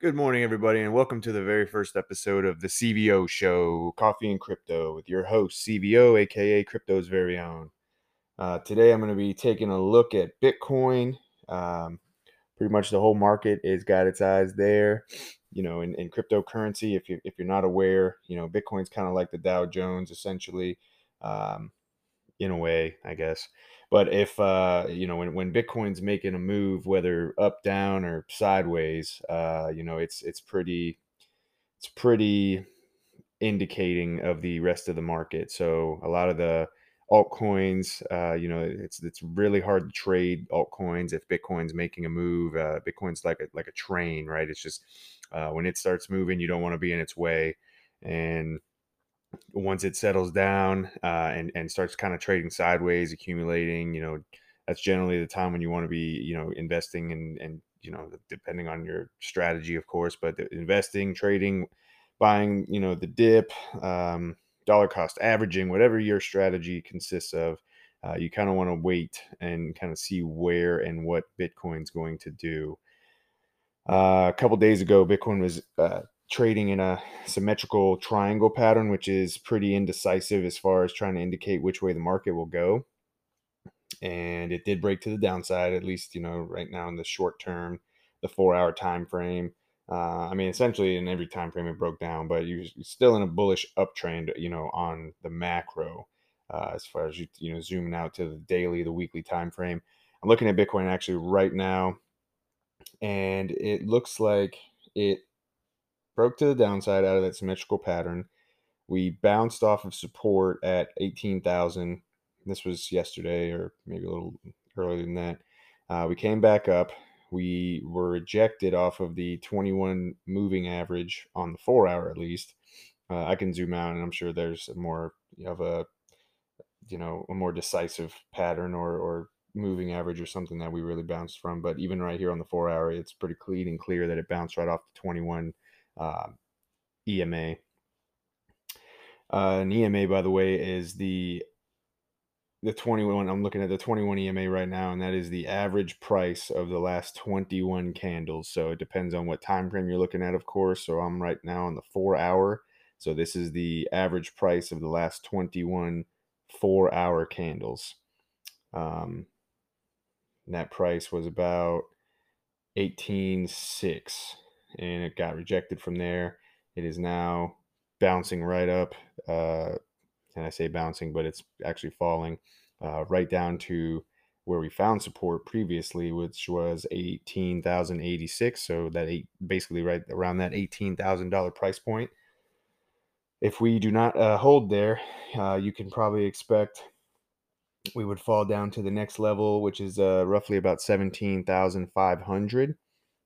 Good morning, everybody, and welcome to the very first episode of the CVO Show, Coffee and Crypto, with your host, CVO, aka Crypto's very own. Uh, today, I'm going to be taking a look at Bitcoin. Um, pretty much the whole market has got its eyes there. You know, in, in cryptocurrency, if you if you're not aware, you know, Bitcoin's kind of like the Dow Jones, essentially, um, in a way, I guess. But if uh, you know when when Bitcoin's making a move, whether up, down, or sideways, uh, you know it's it's pretty it's pretty indicating of the rest of the market. So a lot of the altcoins, uh, you know, it's it's really hard to trade altcoins if Bitcoin's making a move. Uh, Bitcoin's like a like a train, right? It's just uh, when it starts moving, you don't want to be in its way, and once it settles down uh, and and starts kind of trading sideways, accumulating, you know, that's generally the time when you want to be, you know, investing and and you know, depending on your strategy, of course, but investing, trading, buying, you know, the dip, um, dollar cost averaging, whatever your strategy consists of, uh, you kind of want to wait and kind of see where and what Bitcoin's going to do. Uh, a couple days ago, Bitcoin was uh, trading in a symmetrical triangle pattern, which is pretty indecisive as far as trying to indicate which way the market will go. And it did break to the downside, at least, you know, right now in the short term, the four hour time frame. Uh, I mean, essentially in every time frame it broke down, but you're still in a bullish uptrend, you know, on the macro. Uh, as far as you you know zooming out to the daily, the weekly time frame. I'm looking at Bitcoin actually right now, and it looks like it broke to the downside out of that symmetrical pattern. We bounced off of support at 18,000. This was yesterday or maybe a little earlier than that. Uh, we came back up. We were rejected off of the 21 moving average on the four hour at least. Uh, I can zoom out and I'm sure there's more of a, you know, a more decisive pattern or, or moving average or something that we really bounced from. But even right here on the four hour, it's pretty clean and clear that it bounced right off the 21 uh, EMA. Uh, an EMA, by the way, is the the 21. I'm looking at the 21 EMA right now, and that is the average price of the last 21 candles. So it depends on what time frame you're looking at, of course. So I'm right now on the four hour. So this is the average price of the last 21 four hour candles. Um, that price was about 18.6 and it got rejected from there. It is now bouncing right up. Uh, and I say bouncing, but it's actually falling uh, right down to where we found support previously, which was eighteen thousand eighty six. So that eight, basically right around that eighteen thousand dollar price point. If we do not uh, hold there, uh, you can probably expect we would fall down to the next level, which is uh, roughly about seventeen thousand five hundred.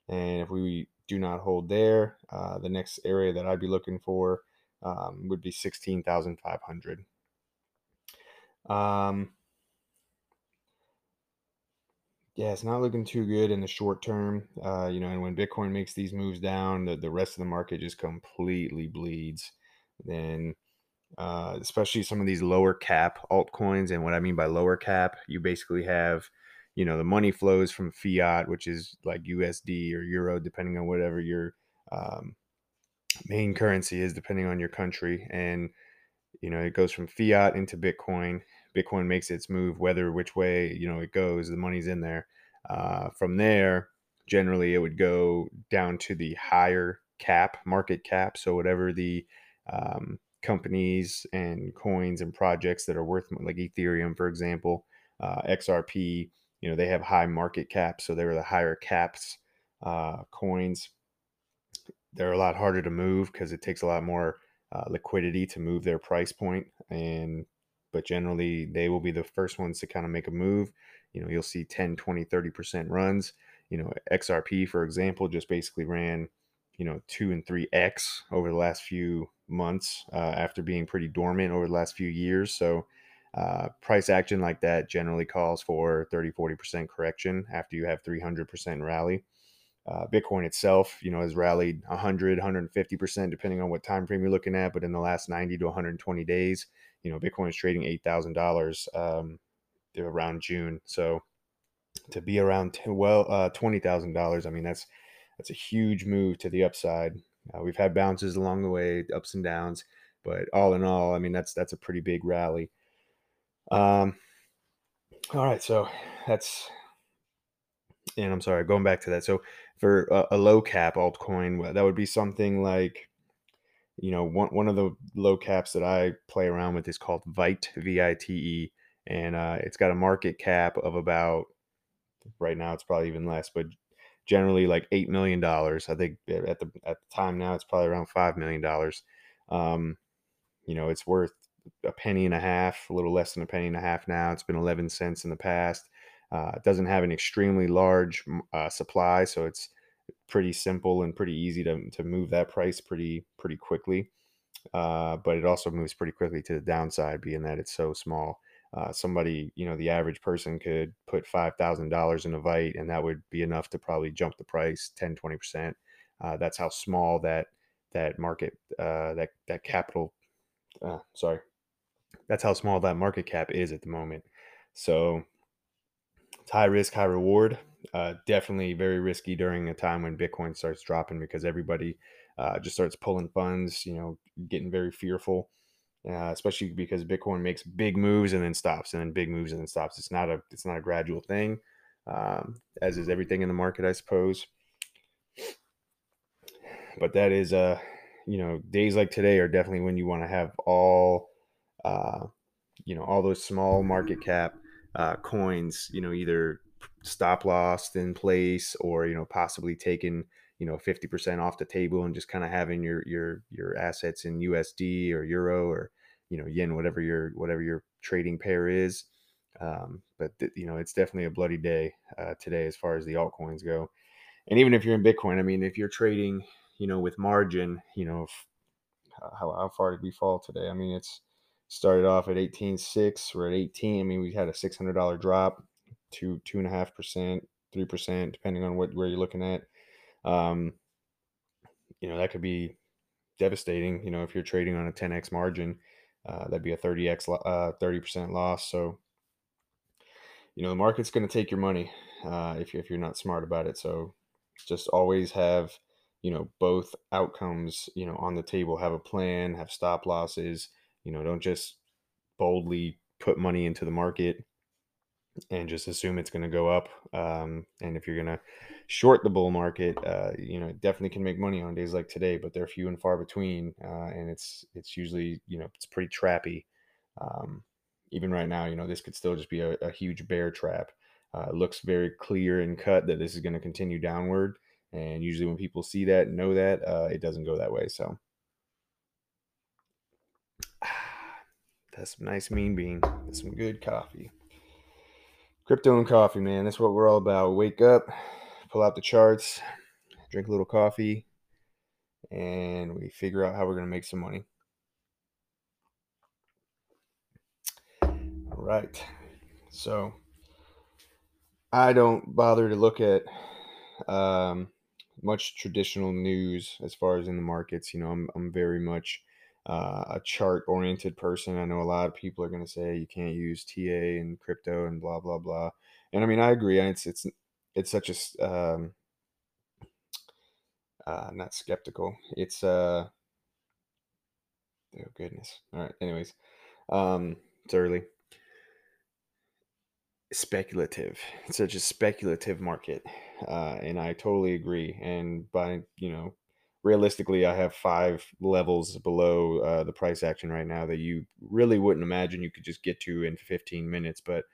And if we do not hold there. Uh, the next area that I'd be looking for um, would be 16,500. Um, yeah, it's not looking too good in the short term. Uh, you know, and when Bitcoin makes these moves down, the, the rest of the market just completely bleeds. Then, uh, especially some of these lower cap altcoins. And what I mean by lower cap, you basically have you know the money flows from fiat which is like usd or euro depending on whatever your um, main currency is depending on your country. And you know it goes from fiat into bitcoin. Bitcoin makes its move whether which way you know it goes the money's in there. Uh, from there generally it would go down to the higher cap market cap. So whatever the um, companies and coins and projects that are worth like ethereum for example uh, xrp you know they have high market caps so they're the higher caps uh, coins. They're a lot harder to move because it takes a lot more uh, liquidity to move their price point and but generally they will be the first ones to kind of make a move. You know you'll see 10 20 30% runs. You know xrp for example just basically ran you know 2 and 3x over the last few months uh, after being pretty dormant over the last few years so uh, price action like that generally calls for 30 40% correction after you have 300% rally uh, bitcoin itself you know has rallied 100 150% depending on what time frame you're looking at but in the last 90 to 120 days you know bitcoin is trading $8000 um, around june so to be around t- well uh, $20000 i mean that's that's a huge move to the upside. Uh, we've had bounces along the way, ups and downs, but all in all, I mean that's that's a pretty big rally. Um, all right, so that's and I'm sorry, going back to that. So for a, a low cap altcoin, that would be something like you know one one of the low caps that I play around with is called Vite V I T E, and uh, it's got a market cap of about right now it's probably even less, but generally like eight million dollars. I think at the at the time now it's probably around five million dollars. Um, you know, it's worth a penny and a half, a little less than a penny and a half now. It's been 11 cents in the past. Uh, it doesn't have an extremely large uh, supply, so it's pretty simple and pretty easy to, to move that price pretty pretty quickly. Uh, but it also moves pretty quickly to the downside, being that it's so small. Uh, somebody, you know, the average person could put five thousand dollars in a Vite, and that would be enough to probably jump the price 10 20 percent. Uh, that's how small that that market uh, that that capital. Sorry, that's how small that market cap is at the moment. So it's high risk, high reward. Uh, definitely very risky during a time when Bitcoin starts dropping because everybody uh, just starts pulling funds, you know, getting very fearful, uh, especially because Bitcoin makes big moves and then stops, and then big moves and then stops. It's not a it's not a gradual thing, um, as is everything in the market, I suppose. But that is, uh, you know, days like today are definitely when you want to have all, uh, you know, all those small market cap uh, coins, you know, either stop loss in place or you know possibly taking you know 50% off the table and just kind of having your your your assets in USD or euro or you know yen whatever your whatever your trading pair is. Um, but th- you know it's definitely a bloody day uh, today as far as the altcoins go. And even if you're in bitcoin i mean if you're trading you know with margin you know if, how, how far did we fall today? I mean it's started off at 18.6 we're at 18 i mean we had a $600 drop to two and a half percent three percent depending on what where you're looking at. Um you know that could be devastating you know if you're trading on a 10x margin uh, that'd be a 30x uh, 30% loss. So you know the market's going to take your money uh, if, if you're not smart about it. So just always have you know both outcomes you know on the table have a plan have stop losses you know don't just boldly put money into the market and just assume it's going to go up. Um, and if you're going to short the bull market, uh, you know, definitely can make money on days like today, but they're few and far between. Uh, and it's, it's usually, you know, it's pretty trappy. Um, even right now, you know, this could still just be a, a huge bear trap. Uh, looks very clear and cut that this is going to continue downward. And usually when people see that and know that, uh, it doesn't go that way. So that's some nice mean bean. That's some good coffee. Crypto and coffee, man. That's what we're all about. Wake up, pull out the charts, drink a little coffee, and we figure out how we're going to make some money. All right. So I don't bother to look at um, much traditional news as far as in the markets. You know, I'm, I'm very much uh, a chart oriented person. I know a lot of people are going to say you can't use TA and crypto and blah blah blah. And I mean, I agree. It's it's it's such a um, uh, not skeptical. It's uh, oh goodness. All right. Anyways, um, it's early. Speculative. It's such a speculative market, uh, and I totally agree. And by you know realistically, I have five levels below uh, the price action right now that you really wouldn't imagine you could just get to in 15 minutes. But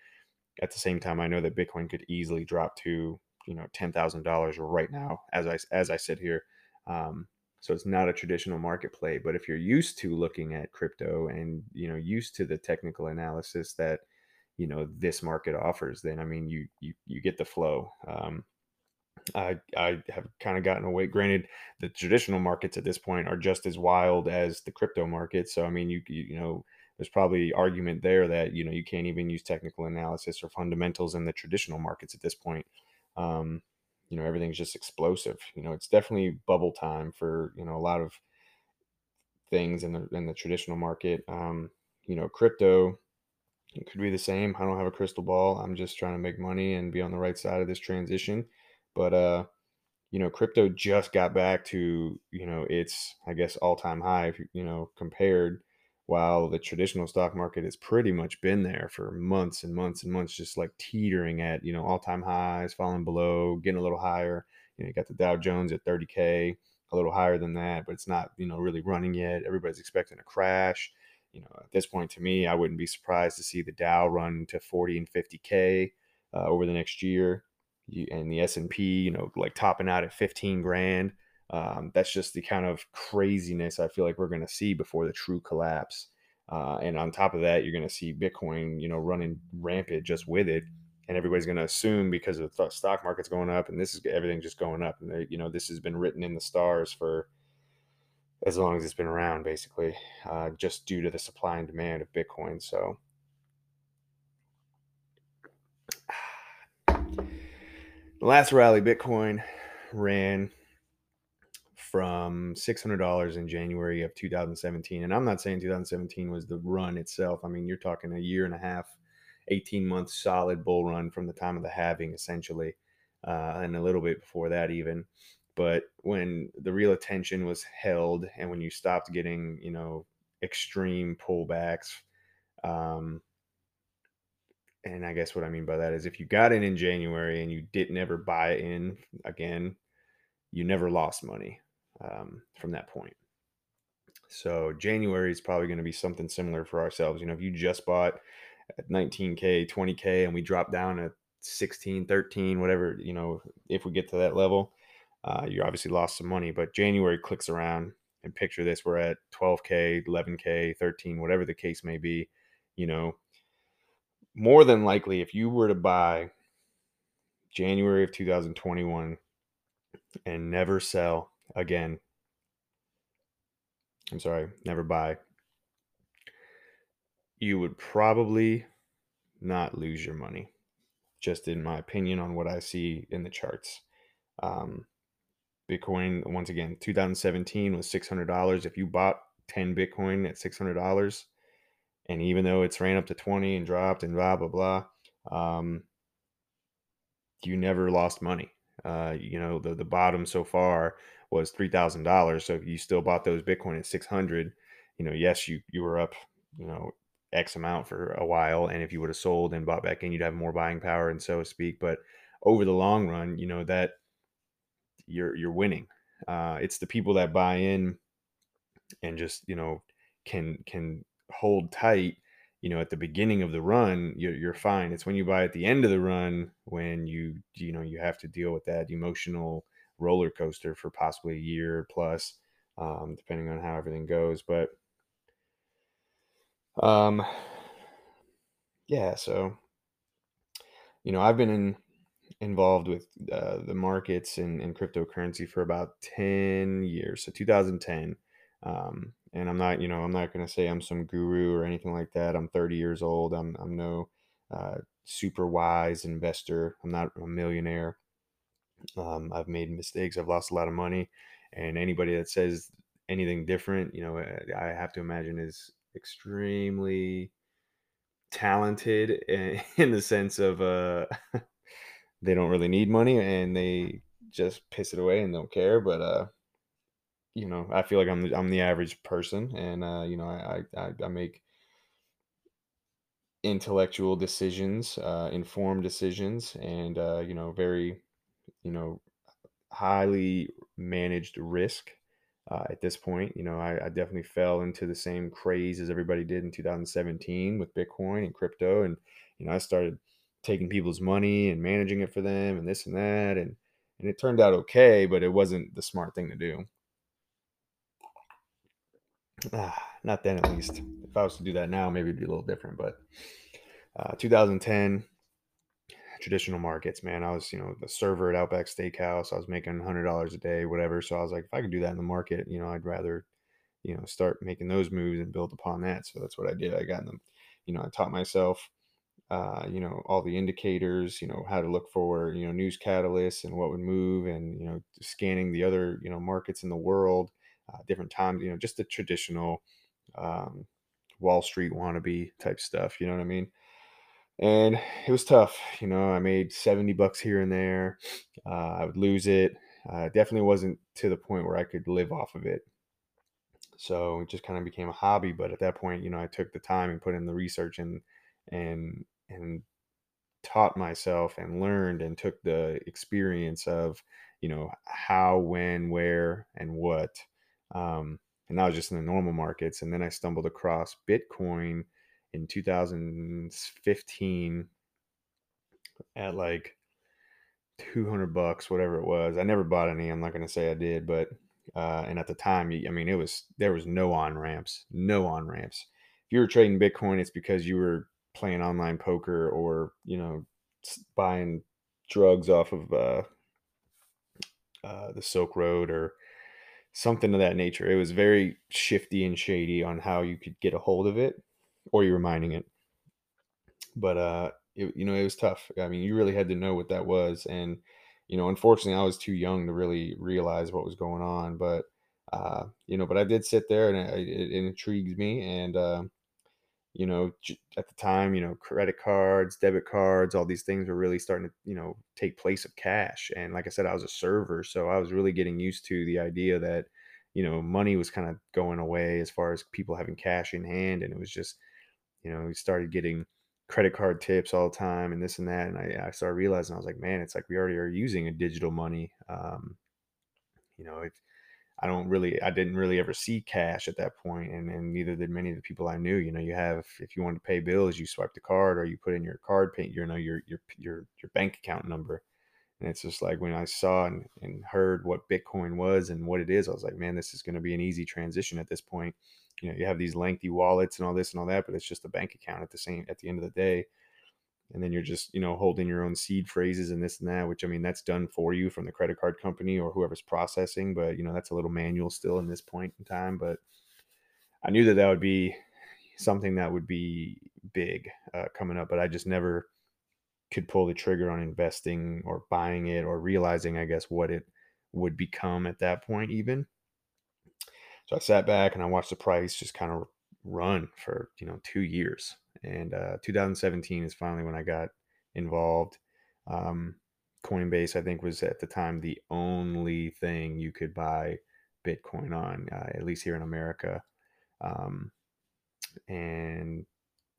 at the same time, I know that Bitcoin could easily drop to you know ten thousand dollars right now as I as I sit here. Um, so it's not a traditional market play. But if you're used to looking at crypto and you know used to the technical analysis that you know this market offers, then I mean you you you get the flow. Um, I I have kind of gotten away. Granted, the traditional markets at this point are just as wild as the crypto market. So I mean, you you, know, there's probably argument there that you know you can't even use technical analysis or fundamentals in the traditional markets at this point. Um, you know, everything's just explosive. You know, it's definitely bubble time for you know a lot of things in the in the traditional market. Um, you know, crypto it could be the same. I don't have a crystal ball. I'm just trying to make money and be on the right side of this transition. But uh, you know, crypto just got back to, you know, its, I guess, all time high, if you know, compared, while the traditional stock market has pretty much been there for months and months and months, just like teetering at, you know, all time highs, falling below, getting a little higher. You know, you got the Dow Jones at 30K, a little higher than that, but it's not, you know, really running yet. Everybody's expecting a crash. You know, at this point, to me, I wouldn't be surprised to see the Dow run to 40 and 50K uh, over the next year you, and the S&P, you know, like topping out at 15 grand. Um, that's just the kind of craziness I feel like we're going to see before the true collapse. Uh, and on top of that, you're going to see Bitcoin, you know, running rampant just with it. And everybody's going to assume because of the stock market's going up and this is everything just going up. And, you know, this has been written in the stars for as long as it's been around, basically, uh, just due to the supply and demand of Bitcoin. So, Last rally, Bitcoin ran from $600 in January of 2017. And I'm not saying 2017 was the run itself. I mean, you're talking a year and a half, 18 months solid bull run from the time of the halving, essentially, uh, and a little bit before that, even. But when the real attention was held and when you stopped getting, you know, extreme pullbacks, um, and I guess what I mean by that is if you got in in January and you didn't ever buy in again, you never lost money um, from that point. So January is probably going to be something similar for ourselves. You know, if you just bought at 19K, 20K, and we drop down at 16, 13, whatever, you know, if we get to that level, uh, you obviously lost some money. But January clicks around and picture this we're at 12K, 11K, 13, whatever the case may be. You know, more than likely, if you were to buy January of 2021 and never sell again, I'm sorry, never buy, you would probably not lose your money. Just in my opinion, on what I see in the charts. Um, Bitcoin, once again, 2017 was $600. If you bought 10 Bitcoin at $600, and even though it's ran up to 20 and dropped and blah, blah, blah, um, you never lost money. Uh, you know, the, the bottom so far was $3,000. So if you still bought those Bitcoin at 600, you know, yes, you, you were up, you know, X amount for a while. And if you would have sold and bought back in, you'd have more buying power and so to speak. But over the long run, you know, that you're, you're winning. Uh, it's the people that buy in and just, you know, can, can hold tight, you know, at the beginning of the run, you're, you're fine. It's when you buy at the end of the run when you, you know, you have to deal with that emotional roller coaster for possibly a year plus, um, depending on how everything goes. But, um, yeah, so, you know, I've been in, involved with uh, the markets and, and cryptocurrency for about 10 years. So 2010, um, and I'm not, you know, I'm not going to say I'm some guru or anything like that. I'm 30 years old. I'm, I'm no uh, super wise investor. I'm not a millionaire. Um, I've made mistakes. I've lost a lot of money. And anybody that says anything different, you know, uh, I have to imagine is extremely talented in the sense of uh, they don't really need money and they just piss it away and don't care. But uh, you know, I feel like I'm the, I'm the average person, and uh, you know, I, I I make intellectual decisions, uh, informed decisions, and uh, you know, very, you know, highly managed risk. Uh, at this point, you know, I, I definitely fell into the same craze as everybody did in 2017 with Bitcoin and crypto, and you know, I started taking people's money and managing it for them, and this and that, and and it turned out okay, but it wasn't the smart thing to do. Ah, not then, at least. If I was to do that now, maybe it'd be a little different. But uh, 2010, traditional markets, man. I was, you know, the server at Outback Steakhouse. I was making hundred dollars a day, whatever. So I was like, if I could do that in the market, you know, I'd rather, you know, start making those moves and build upon that. So that's what I did. I got them, you know, I taught myself, uh, you know, all the indicators, you know, how to look for, you know, news catalysts and what would move, and you know, scanning the other, you know, markets in the world uh, different times, you know, just the traditional um, Wall Street wannabe type stuff. You know what I mean? And it was tough. You know, I made 70 bucks here and there. Uh, I would lose it. Uh, definitely wasn't to the point where I could live off of it. So it just kind of became a hobby. But at that point, you know, I took the time and put in the research and and and taught myself and learned and took the experience of you know how when where and what um, and that was just in the normal markets. And then i stumbled across bitcoin in 2015 at like 200 bucks whatever it was. I never bought any i'm not going to say i did but uh, and at the time i mean it was there was no on ramps no on ramps if you were trading bitcoin it's because you were playing online poker or you know buying drugs off of uh, uh, the Silk Road or something of that nature. It was very shifty and shady on how you could get a hold of it, or you were mining it. But uh, it, you know, it was tough. I mean, you really had to know what that was, and you know, unfortunately, I was too young to really realize what was going on. But uh, you know, but I did sit there, and it, it, it intrigues me, and uh, you know at the time you know credit cards debit cards all these things were really starting to you know take place of cash. And like i said i was a server so i was really getting used to the idea that you know money was kind of going away as far as people having cash in hand and it was just you know we started getting credit card tips all the time and this and that and i, I started realizing i was like man it's like we already are using a digital money. Um, you know if I don't really, I didn't really ever see cash at that point, and and neither did many of the people I knew. You know, you have if you want to pay bills, you swipe the card or you put in your card pay, you know, your your your your bank account number, and it's just like when I saw and, and heard what Bitcoin was and what it is, I was like, man, this is going to be an easy transition at this point. You know, you have these lengthy wallets and all this and all that, but it's just a bank account at the same at the end of the day and then you're just you know holding your own seed phrases and this and that which i mean that's done for you from the credit card company or whoever's processing but you know that's a little manual still in this point in time but i knew that that would be something that would be big uh, coming up but i just never could pull the trigger on investing or buying it or realizing i guess what it would become at that point even. So i sat back and i watched the price just kind of run for you know two years and uh, 2017 is finally when I got involved. Um, Coinbase, I think, was at the time the only thing you could buy Bitcoin on, uh, at least here in America. Um, and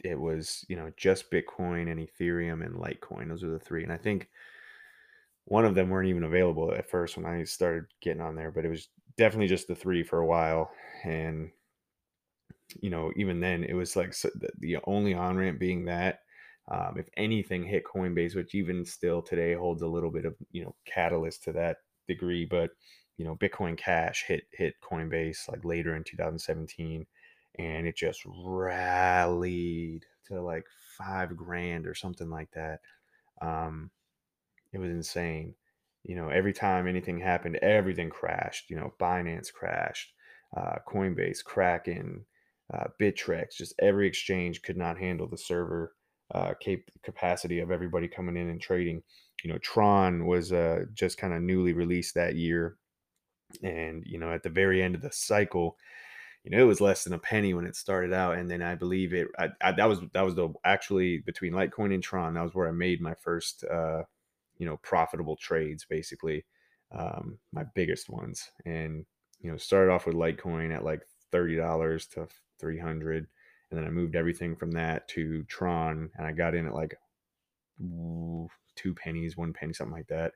it was, you know, just Bitcoin and Ethereum and Litecoin. Those are the three. And I think one of them weren't even available at first when I started getting on there, but it was definitely just the three for a while. And you know, even then, it was like so the, the only on ramp being that. Um, if anything hit Coinbase, which even still today holds a little bit of you know catalyst to that degree, but you know, Bitcoin Cash hit hit Coinbase like later in 2017, and it just rallied to like five grand or something like that. Um, it was insane. You know, every time anything happened, everything crashed. You know, Binance crashed, uh, Coinbase, Kraken, uh, Bittrex, just every exchange could not handle the server uh, cap- capacity of everybody coming in and trading. You know, Tron was uh, just kind of newly released that year, and you know, at the very end of the cycle, you know, it was less than a penny when it started out, and then I believe it. I, I, that was that was the actually between Litecoin and Tron. That was where I made my first, uh, you know, profitable trades, basically, um, my biggest ones, and you know, started off with Litecoin at like thirty dollars to 300 and then I moved everything from that to Tron and I got in at like two pennies, one penny, something like that.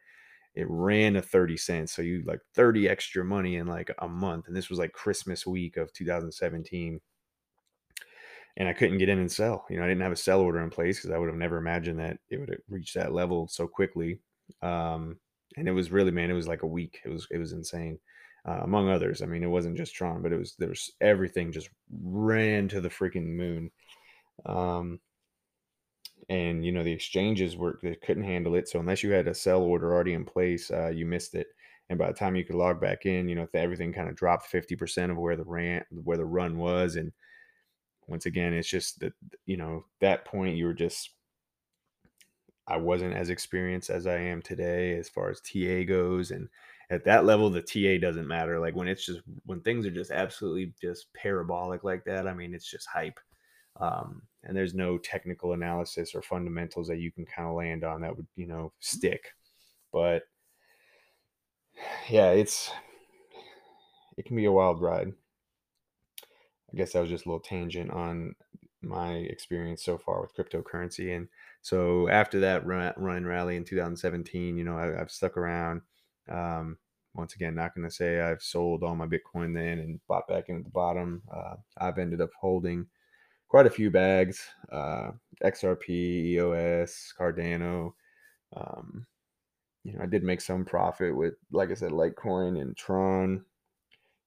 It ran to 30 cents. So you like 30 extra money in like a month. And this was like Christmas week of 2017. And I couldn't get in and sell. You know, I didn't have a sell order in place because I would have never imagined that it would reach that level so quickly. Um, and it was really, man, it was like a week. It was, it was insane uh, among others. I mean, it wasn't just Tron, but it was there was everything just ran to the freaking moon. Um, and you know the exchanges were they couldn't handle it. So unless you had a sell order already in place, uh, you missed it. And by the time you could log back in, you know everything kind of dropped fifty percent of where the ran where the run was. And once again, it's just that you know that point you were just I wasn't as experienced as I am today as far as TA goes, and at that level the ta doesn't matter like when it's just when things are just absolutely just parabolic like that i mean it's just hype um, and there's no technical analysis or fundamentals that you can kind of land on that would you know stick but yeah, it's it can be a wild ride. I guess that was just a little tangent on my experience so far with cryptocurrency. And so after that run, run rally in 2017, you know, I, have stuck around. Um, once again, not going to say I've sold all my Bitcoin then and bought back in at the bottom. Uh, I've ended up holding quite a few bags uh, XRP, EOS, Cardano. Um, you know, I did make some profit with, like I said, Litecoin and Tron.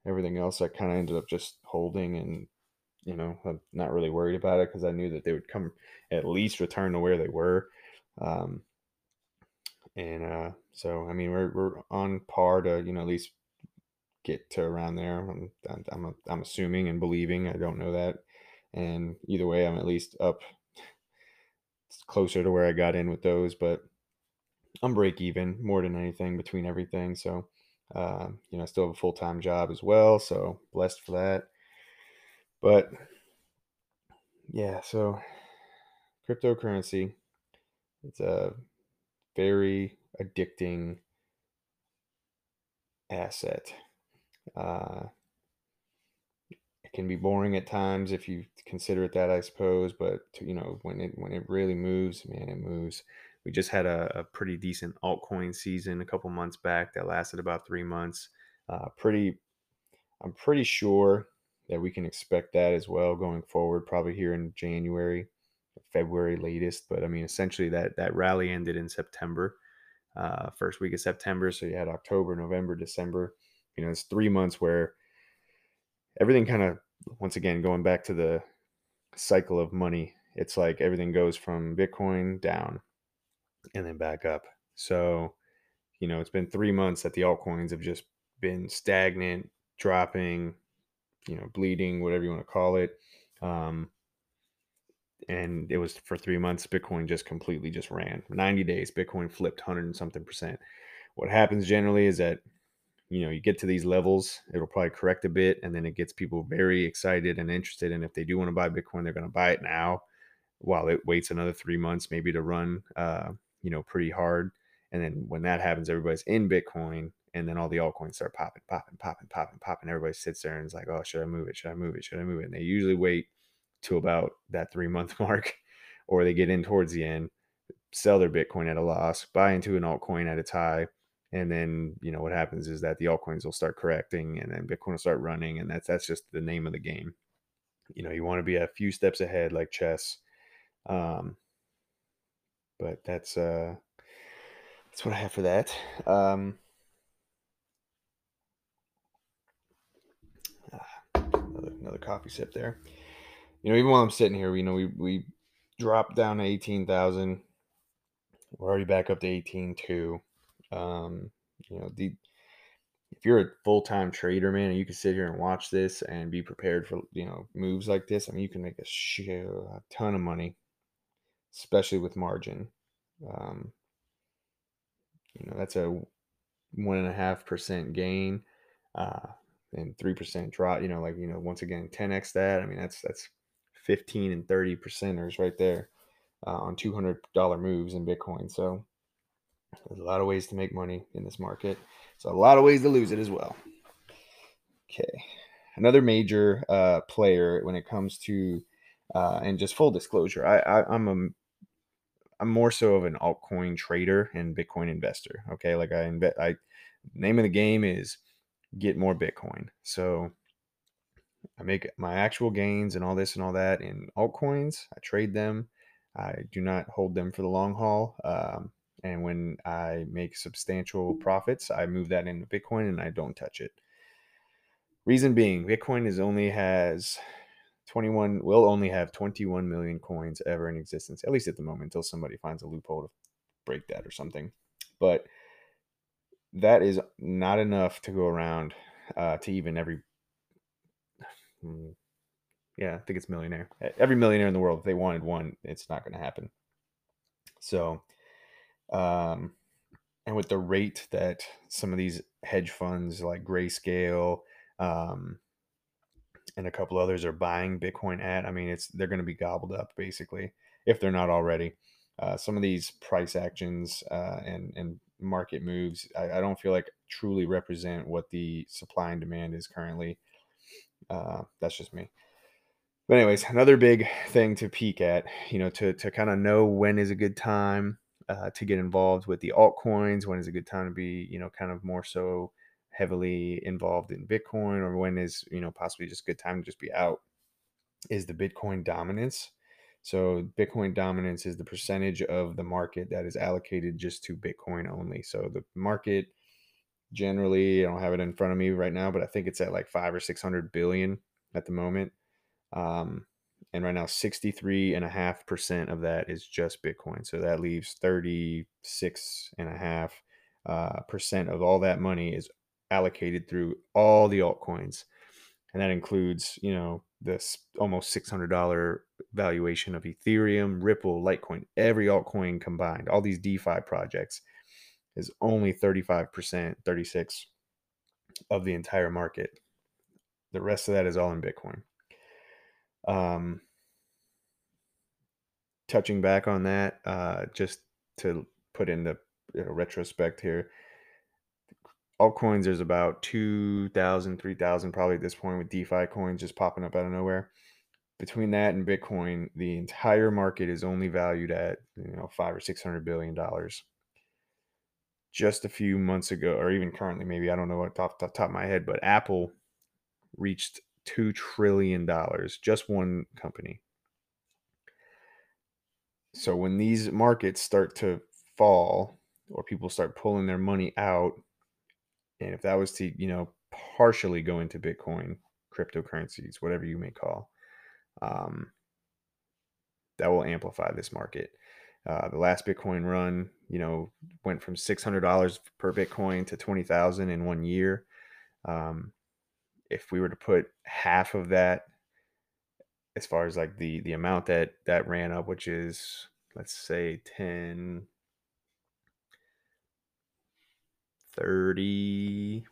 Everything else I kind of ended up just holding and, you know, I'm not really worried about it because I knew that they would come at least return to where they were. Um, and uh, so, I mean, we're, we're on par to, you know, at least get to around there. I'm, I'm, I'm assuming and believing. I don't know that. And either way, I'm at least up closer to where I got in with those, but I'm break even more than anything between everything. So, uh, you know, I still have a full time job as well. So blessed for that. But yeah, so cryptocurrency, it's a very addicting asset. Uh, it can be boring at times if you consider it that, I suppose. But you know, when it when it really moves, man, it moves. We just had a, a pretty decent altcoin season a couple months back that lasted about three months. Uh, pretty, I'm pretty sure that we can expect that as well going forward, probably here in January, February latest. But I mean, essentially that that rally ended in September, uh, first week of September. So you had October, November, December. You know, it's three months where everything kind of once again going back to the cycle of money it's like everything goes from bitcoin down and then back up so you know it's been three months that the altcoins have just been stagnant dropping you know bleeding whatever you want to call it um, and it was for three months bitcoin just completely just ran 90 days bitcoin flipped 100 and something percent. What happens generally is that you know you get to these levels it'll probably correct a bit and then it gets people very excited and interested and if they do want to buy bitcoin they're going to buy it now while it waits another three months maybe to run uh, you know pretty hard. And then when that happens everybody's in bitcoin and then all the altcoins start popping popping popping popping popping. Everybody sits there and is like oh should i move it? Should i move it? Should i move it? And they usually wait to about that three month mark or they get in towards the end sell their bitcoin at a loss buy into an altcoin at its high and then you know what happens is that the altcoins will start correcting and then bitcoin will start running and that's that's just the name of the game. You know you want to be a few steps ahead like chess um but that's uh that's what i have for that. Um ah, another, another coffee sip there you know even while i'm sitting here you know we we dropped down to 18000 we're already back up to 18.2 um, you know, the if you're a full time trader, man, and you can sit here and watch this and be prepared for you know moves like this, I mean, you can make a, shit, a ton of money, especially with margin. Um, you know, that's a one and a half percent gain, uh, and three percent drop. You know, like you know, once again, ten x that. I mean, that's that's fifteen and thirty percenters right there uh, on two hundred dollar moves in Bitcoin. So there's a lot of ways to make money in this market. So a lot of ways to lose it as well. Okay. Another major uh, player when it comes to, uh, and just full disclosure, I, I, I'm a I'm more so of an altcoin trader and Bitcoin investor. Okay, like I invest. I name of the game is get more Bitcoin. So I make my actual gains and all this and all that in altcoins. I trade them. I do not hold them for the long haul. Um, and when I make substantial profits, I move that into Bitcoin and I don't touch it. Reason being, Bitcoin is only has 21 will only have 21 million coins ever in existence, at least at the moment, until somebody finds a loophole to break that or something. But that is not enough to go around uh, to even every. Hmm, yeah, I think it's millionaire. Every millionaire in the world, if they wanted one, it's not going to happen. So um, and with the rate that some of these hedge funds like Grayscale um, and a couple others are buying Bitcoin at, I mean, it's they're going to be gobbled up basically if they're not already. Uh, some of these price actions uh, and and market moves, I, I don't feel like truly represent what the supply and demand is currently. Uh, that's just me. But anyways, another big thing to peek at, you know, to to kind of know when is a good time uh, to get involved with the altcoins, when is a good time to be, you know, kind of more so heavily involved in Bitcoin, or when is, you know, possibly just a good time to just be out, is the Bitcoin dominance. So Bitcoin dominance is the percentage of the market that is allocated just to Bitcoin only. So the market generally, I don't have it in front of me right now, but I think it's at like five or six hundred billion at the moment. Um, and right now, 63.5% of that is just Bitcoin. So that leaves 36.5 uh, percent of all that money is allocated through all the altcoins. And that includes, you know, this almost $600 valuation of Ethereum, Ripple, Litecoin, every altcoin combined, all these DeFi projects is only 35%, 36 of the entire market. The rest of that is all in Bitcoin. Um, touching back on that, uh, just to put into you know, retrospect here, altcoins, there's about 2,000, 3,000 probably at this point with DeFi coins just popping up out of nowhere. Between that and Bitcoin, the entire market is only valued at you know five or six hundred billion dollars. Just a few months ago, or even currently, maybe I don't know what off the top of my head, but Apple reached two trillion dollars, just one company. So when these markets start to fall or people start pulling their money out, and if that was to, you know, partially go into Bitcoin, cryptocurrencies, whatever you may call, um, that will amplify this market. Uh, the last Bitcoin run, you know, went from six hundred dollars per Bitcoin to twenty thousand in one year. Um, if we were to put half of that as far as like the the amount that that ran up which is let's say 10 30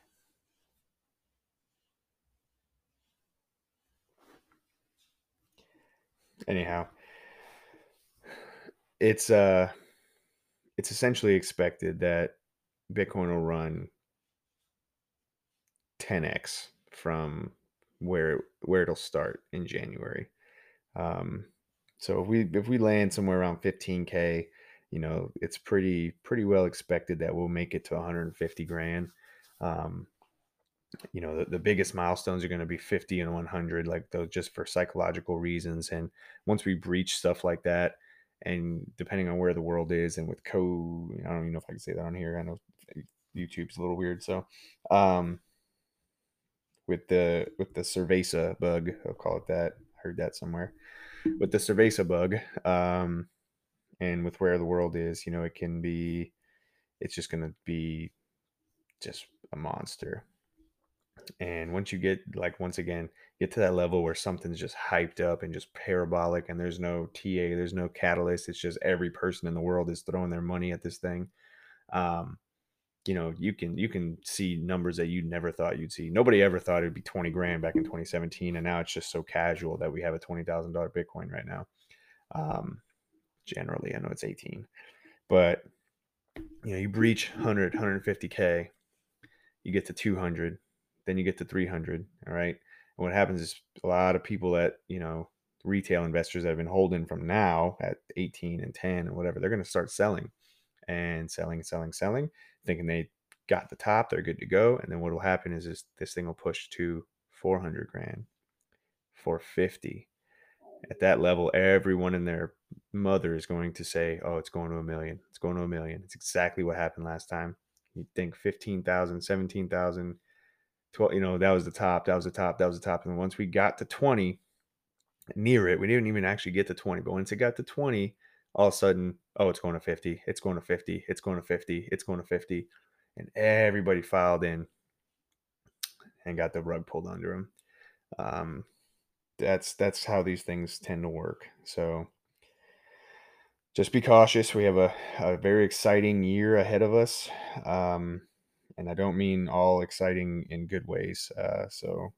anyhow it's uh it's essentially expected that bitcoin will run 10x from where where it'll start in January. Um, so if we if we land somewhere around 15k, you know, it's pretty pretty well expected that we'll make it to 150 grand. Um, you know, the, the biggest milestones are going to be 50 and 100, like those just for psychological reasons. And once we breach stuff like that, and depending on where the world is, and with co i don't even know if I can say that on here. I know YouTube's a little weird. So, um, with the with the Cerveza bug. I'll call it that. I heard that somewhere. With the Cerveza bug, um, and with where the world is, you know, it can be. It's just going to be just a monster. And once you get like once again get to that level where something's just hyped up and just parabolic, and there's no TA, there's no catalyst. It's just every person in the world is throwing their money at this thing. Um, you know you can you can see numbers that you never thought you'd see nobody ever thought it'd be 20 grand back in 2017 and now it's just so casual that we have a $20000 bitcoin right now um generally i know it's 18 but you know you breach 100 150k you get to 200 then you get to 300 all right and what happens is a lot of people that you know retail investors that have been holding from now at 18 and 10 and whatever they're going to start selling and selling selling selling thinking they got the top, they're good to go. And then what will happen is this, this thing will push to 400 grand, 450. At that level, everyone and their mother is going to say, oh, it's going to a million. It's going to a million. It's exactly what happened last time. You think 15,000, 17,000, 12, you know, that was the top, that was the top, that was the top. And once we got to 20, near it, we didn't even actually get to 20, but once it got to 20, all of a sudden, oh, it's going to 50, it's going to 50, it's going to 50, it's going to 50. And everybody filed in and got the rug pulled under them. Um, that's that's how these things tend to work. So just be cautious. We have a, a very exciting year ahead of us. Um, and I don't mean all exciting in good ways. Uh, so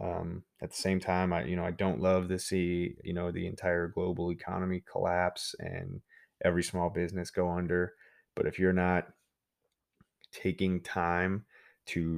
um, at the same time, I you know I don't love to see you know the entire global economy collapse and every small business go under. But if you're not taking time to